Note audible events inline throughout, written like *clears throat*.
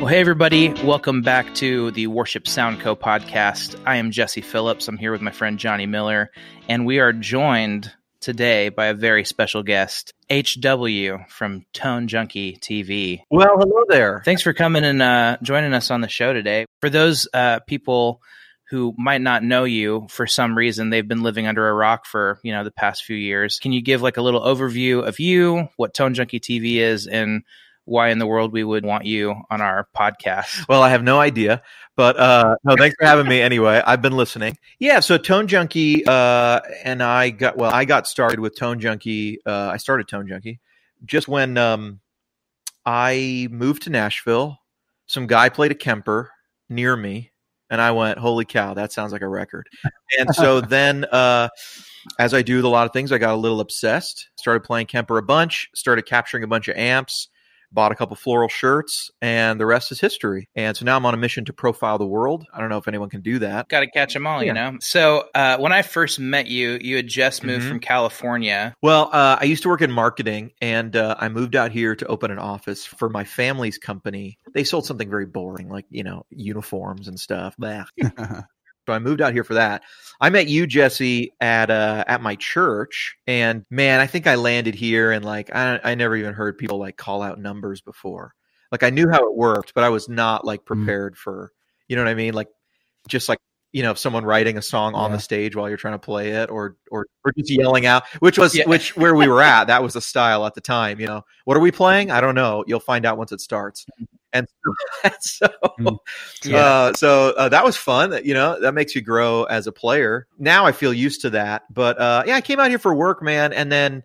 Well, hey, everybody. Welcome back to the Worship Sound Co podcast. I am Jesse Phillips. I'm here with my friend Johnny Miller, and we are joined today by a very special guest, HW from Tone Junkie TV. Well, hello there. Thanks for coming and uh, joining us on the show today. For those uh, people who might not know you for some reason, they've been living under a rock for you know the past few years. Can you give like a little overview of you, what Tone Junkie TV is, and why in the world we would want you on our podcast. Well, I have no idea, but uh, no, thanks for having me anyway. I've been listening. Yeah, so Tone Junkie uh, and I got well, I got started with Tone Junkie. Uh, I started Tone Junkie just when um, I moved to Nashville. Some guy played a Kemper near me, and I went, "Holy cow, that sounds like a record!" And so *laughs* then, uh, as I do with a lot of things, I got a little obsessed. Started playing Kemper a bunch. Started capturing a bunch of amps bought a couple floral shirts, and the rest is history. And so now I'm on a mission to profile the world. I don't know if anyone can do that. Got to catch them all, yeah. you know? So uh, when I first met you, you had just moved mm-hmm. from California. Well, uh, I used to work in marketing, and uh, I moved out here to open an office for my family's company. They sold something very boring, like, you know, uniforms and stuff. *laughs* So I moved out here for that. I met you, Jesse, at uh at my church, and man, I think I landed here and like I I never even heard people like call out numbers before. Like I knew how it worked, but I was not like mm-hmm. prepared for you know what I mean? Like just like you know someone writing a song on the stage while you're trying to play it or or, or just yelling out which was yeah. which where we were at that was the style at the time you know what are we playing i don't know you'll find out once it starts *laughs* and so, mm. yeah. uh, so uh, that was fun. You know, that makes you grow as a player. Now I feel used to that. But uh, yeah, I came out here for work, man, and then,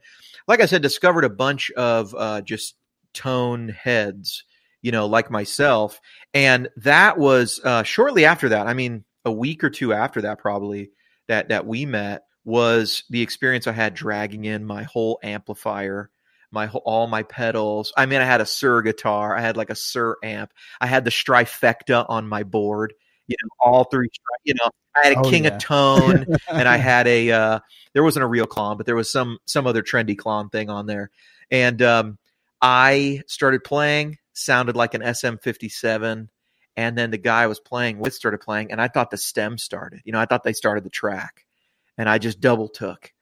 like I said, discovered a bunch of uh, just tone heads. You know, like myself, and that was uh, shortly after that. I mean, a week or two after that, probably that that we met was the experience I had dragging in my whole amplifier my all my pedals. I mean, I had a Suhr guitar. I had like a Suhr amp. I had the Strifecta on my board. You know, all three. You know, I had a oh, King yeah. of Tone, and I *laughs* had a. Uh, there wasn't a real Klon, but there was some some other trendy clone thing on there, and um, I started playing. Sounded like an SM57, and then the guy I was playing with started playing, and I thought the stem started. You know, I thought they started the track, and I just double took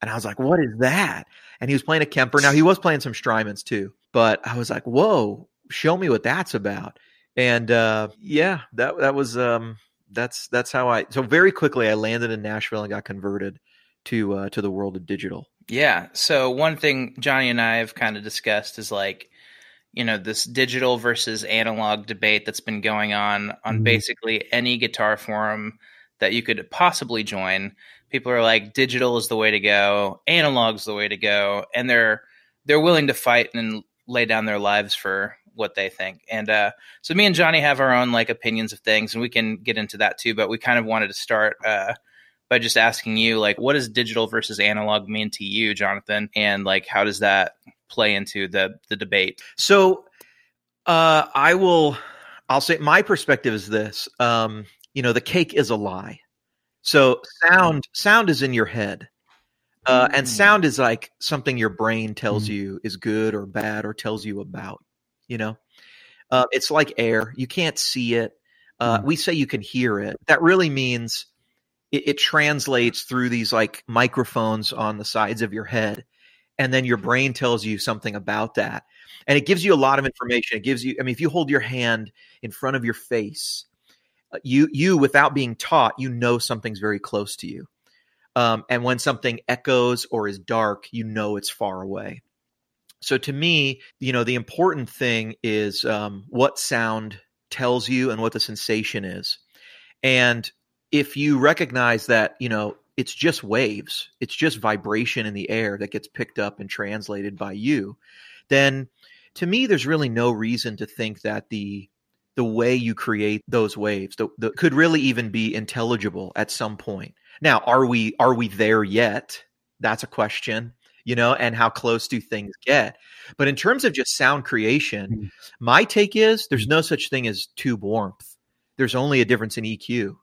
and I was like, what is that? And he was playing a Kemper. Now he was playing some Strymons too, but I was like, whoa, show me what that's about. And uh, yeah, that that was um, that's that's how I. So very quickly, I landed in Nashville and got converted to uh, to the world of digital. Yeah. So one thing Johnny and I have kind of discussed is like, you know, this digital versus analog debate that's been going on on mm-hmm. basically any guitar forum that you could possibly join. People are like digital is the way to go analog's the way to go and they're they're willing to fight and lay down their lives for what they think. And uh, so me and johnny have our own like opinions of things and we can get into that too but we kind of wanted to start uh, by just asking you like what does digital versus analog mean to you jonathan? And like how does that play into the the debate? So uh, i will i'll say my perspective is this um, you know the cake is a lie so sound sound is in your head. Uh, and mm. sound is like something your brain tells mm. you is good or bad or tells you about. You know, uh, it's like air. You can't see it. Uh, mm. We say you can hear it. That really means it, it, translates through these like microphones on the sides of your head, and then your brain tells you something about that, and it gives you a lot of information. It gives you. I mean, if you hold your hand in front of your face you you without being taught you know something's very close to you. Um, and when something echoes or is dark you know it's far away. So to me you know the important thing is um, what sound tells you and what the sensation is. And if you recognize that you know it's just waves it's just vibration in the air that gets picked up and translated by you then to me there's really no reason to think that the the way you create those waves the, the, could really even be intelligible at some point. Now, are we are we there yet? That's a question, you know, and how close do things get? But in terms of just sound creation, mm-hmm. my take is there's no such thing as tube warmth. There's only a difference in EQ.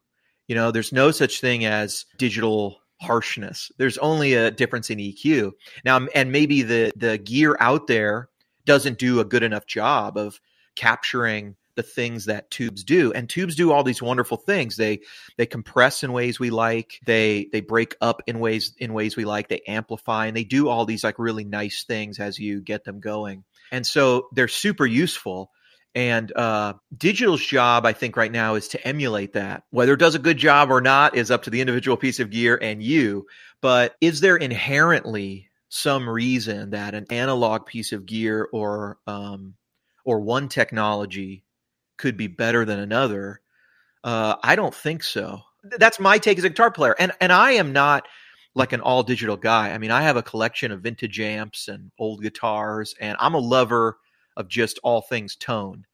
You know, there's no such thing as digital harshness. There's only a difference in EQ. Now, and maybe the the gear out there doesn't do a good enough job of capturing the things that tubes do. And tubes do all these wonderful things. They they compress in ways we like. They they break up in ways in ways we like. They amplify and they do all these like really nice things as you get them going. And so they're super useful. And uh, digital's job, I think, right now is to emulate that. Whether it does a good job or not is up to the individual piece of gear and you. But is there inherently some reason that an analog piece of gear or um, or one technology could be better than another? Uh, I don't think so. That's my take as a guitar player, and and I am not like an all digital guy. I mean, I have a collection of vintage amps and old guitars, and I'm a lover of just all things tone.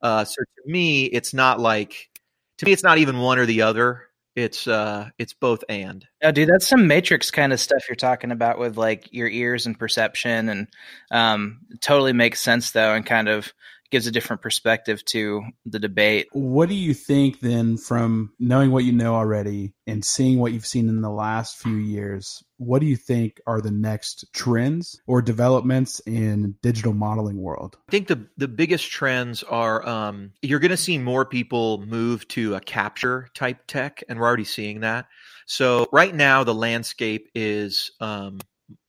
Uh, so to me, it's not like to me, it's not even one or the other. It's uh, it's both and. Oh, dude, that's some Matrix kind of stuff you're talking about with like your ears and perception, and um, totally makes sense though, and kind of gives a different perspective to the debate. What do you think then from knowing what you know already and seeing what you've seen in the last few years? What do you think are the next trends or developments in digital modeling world? I think the the biggest trends are um, you're going to see more people move to a capture type tech, and we're already seeing that. So right now, the landscape is um,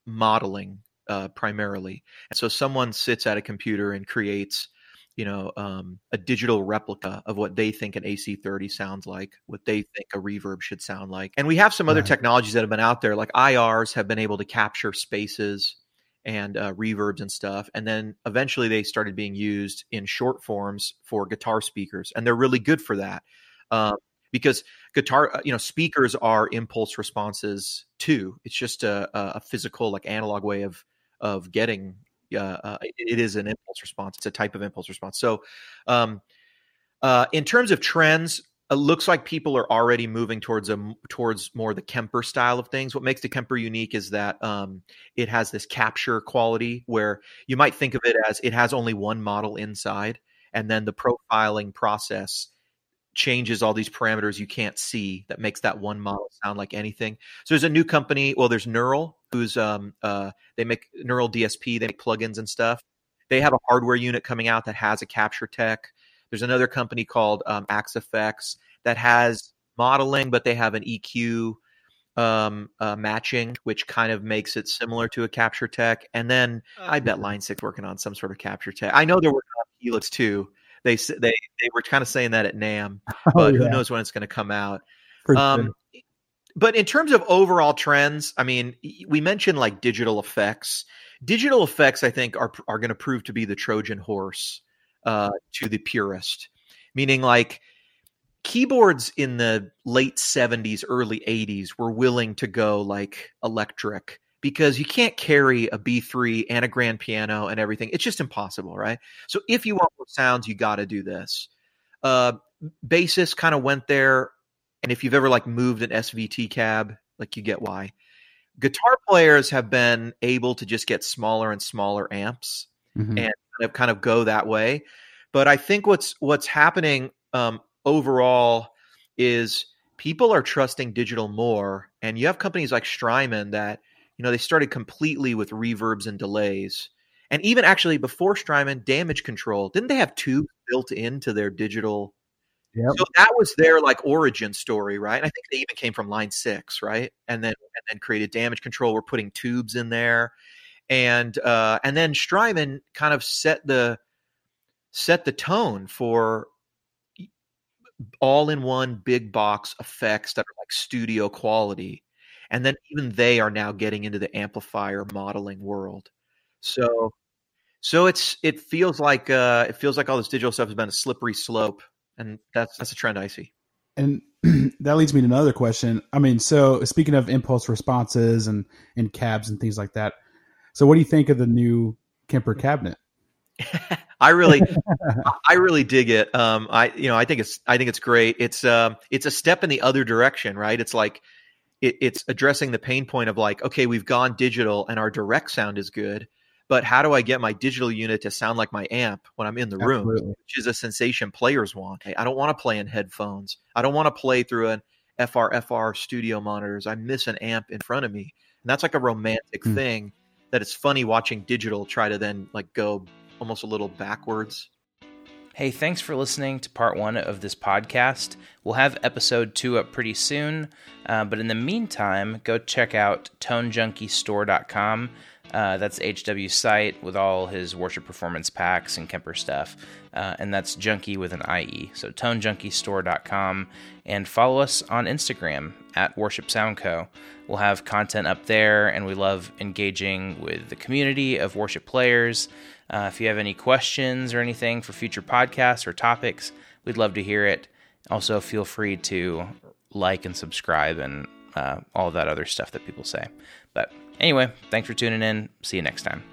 modeling uh, primarily. And so someone sits at a computer and creates you know, um, a digital replica of what they think an AC30 sounds like, what they think a reverb should sound like. And we have some other technologies that have been out there, like IRs have been able to capture spaces and uh, reverbs and stuff. And then eventually they started being used in short forms for guitar speakers, and they're really good for that. Um, because guitar, uh, you know, speakers are impulse responses too. It's just a, a physical, like analog way of of getting uh, uh, it is an impulse response. It's a type of impulse response. So, um, uh, in terms of trends, it looks like people are already moving towards a towards more the Kemper style of things. What makes the Kemper unique is that um, it has this capture quality where you might think of it as it has only one model inside, and then the profiling process changes all these parameters you can't see that makes that one model sound like anything. So there's a new company. Well, there's Neural, who's um uh they make Neural DSP. They make plugins and stuff. They have a hardware unit coming out that has a capture tech. There's another company called um, Axe-Fx that has modeling, but they have an EQ um, uh, matching, which kind of makes it similar to a capture tech. And then I bet Line Six working on some sort of capture tech. I know they're working on Helix too they they they were kind of saying that at NAMM, *laughs* but oh, yeah. who knows when it's going to come out. Um, but in terms of overall trends, I mean, we mentioned like digital effects. Digital effects, I think, are are going to prove to be the Trojan horse uh, to the purist, meaning like keyboards in the late 70s early 80s were willing to go like electric because you can't carry a B3 and a grand piano and everything. It's just impossible, right? So if you want sounds, you got to do this. Uh, bassist kind of went there, and if you've ever like moved an SVT cab, like you get why. Guitar players have been able to just get smaller and smaller amps mm-hmm. and kind of kind of go that way. But I think what's what's happening um, overall is people are trusting digital more, and you have companies like Strymon that you know, they started completely with reverbs and delays. And even actually before Strymon, damage control, didn't they have tubes built into their digital? Yep. So that was their like origin story, right? And I think they even came from line six, right? And then and then created damage control. We're putting tubes in there. And uh and then Strymon kind of set the set the tone for all in one big box effects that are like studio quality and then even they are now getting into the amplifier modeling world so so it's it feels like uh it feels like all this digital stuff has been a slippery slope and that's that's a trend i see and *clears throat* that leads me to another question i mean so speaking of impulse responses and and cabs and things like that so what do you think of the new kemper cabinet *laughs* I really, *laughs* I really dig it. Um, I, you know, I think it's, I think it's great. It's, um, it's a step in the other direction, right? It's like it, it's addressing the pain point of like, okay, we've gone digital and our direct sound is good, but how do I get my digital unit to sound like my amp when I'm in the Absolutely. room, which is a sensation players want. I don't want to play in headphones. I don't want to play through an FRFR studio monitors. I miss an amp in front of me. And that's like a romantic mm. thing that it's funny watching digital try to then like go almost a little backwards Hey, thanks for listening to part one of this podcast. We'll have episode two up pretty soon, uh, but in the meantime, go check out tonejunkieStore.com. Uh, that's HW site with all his worship performance packs and Kemper stuff. Uh, and that's junkie with an IE. So tonejunkieStore.com. And follow us on Instagram at Worship Sound Co. We'll have content up there, and we love engaging with the community of worship players. Uh, if you have any questions or anything for future podcasts or topics, we'd love to hear it. Also, feel free to like and subscribe and uh, all that other stuff that people say. But anyway, thanks for tuning in. See you next time.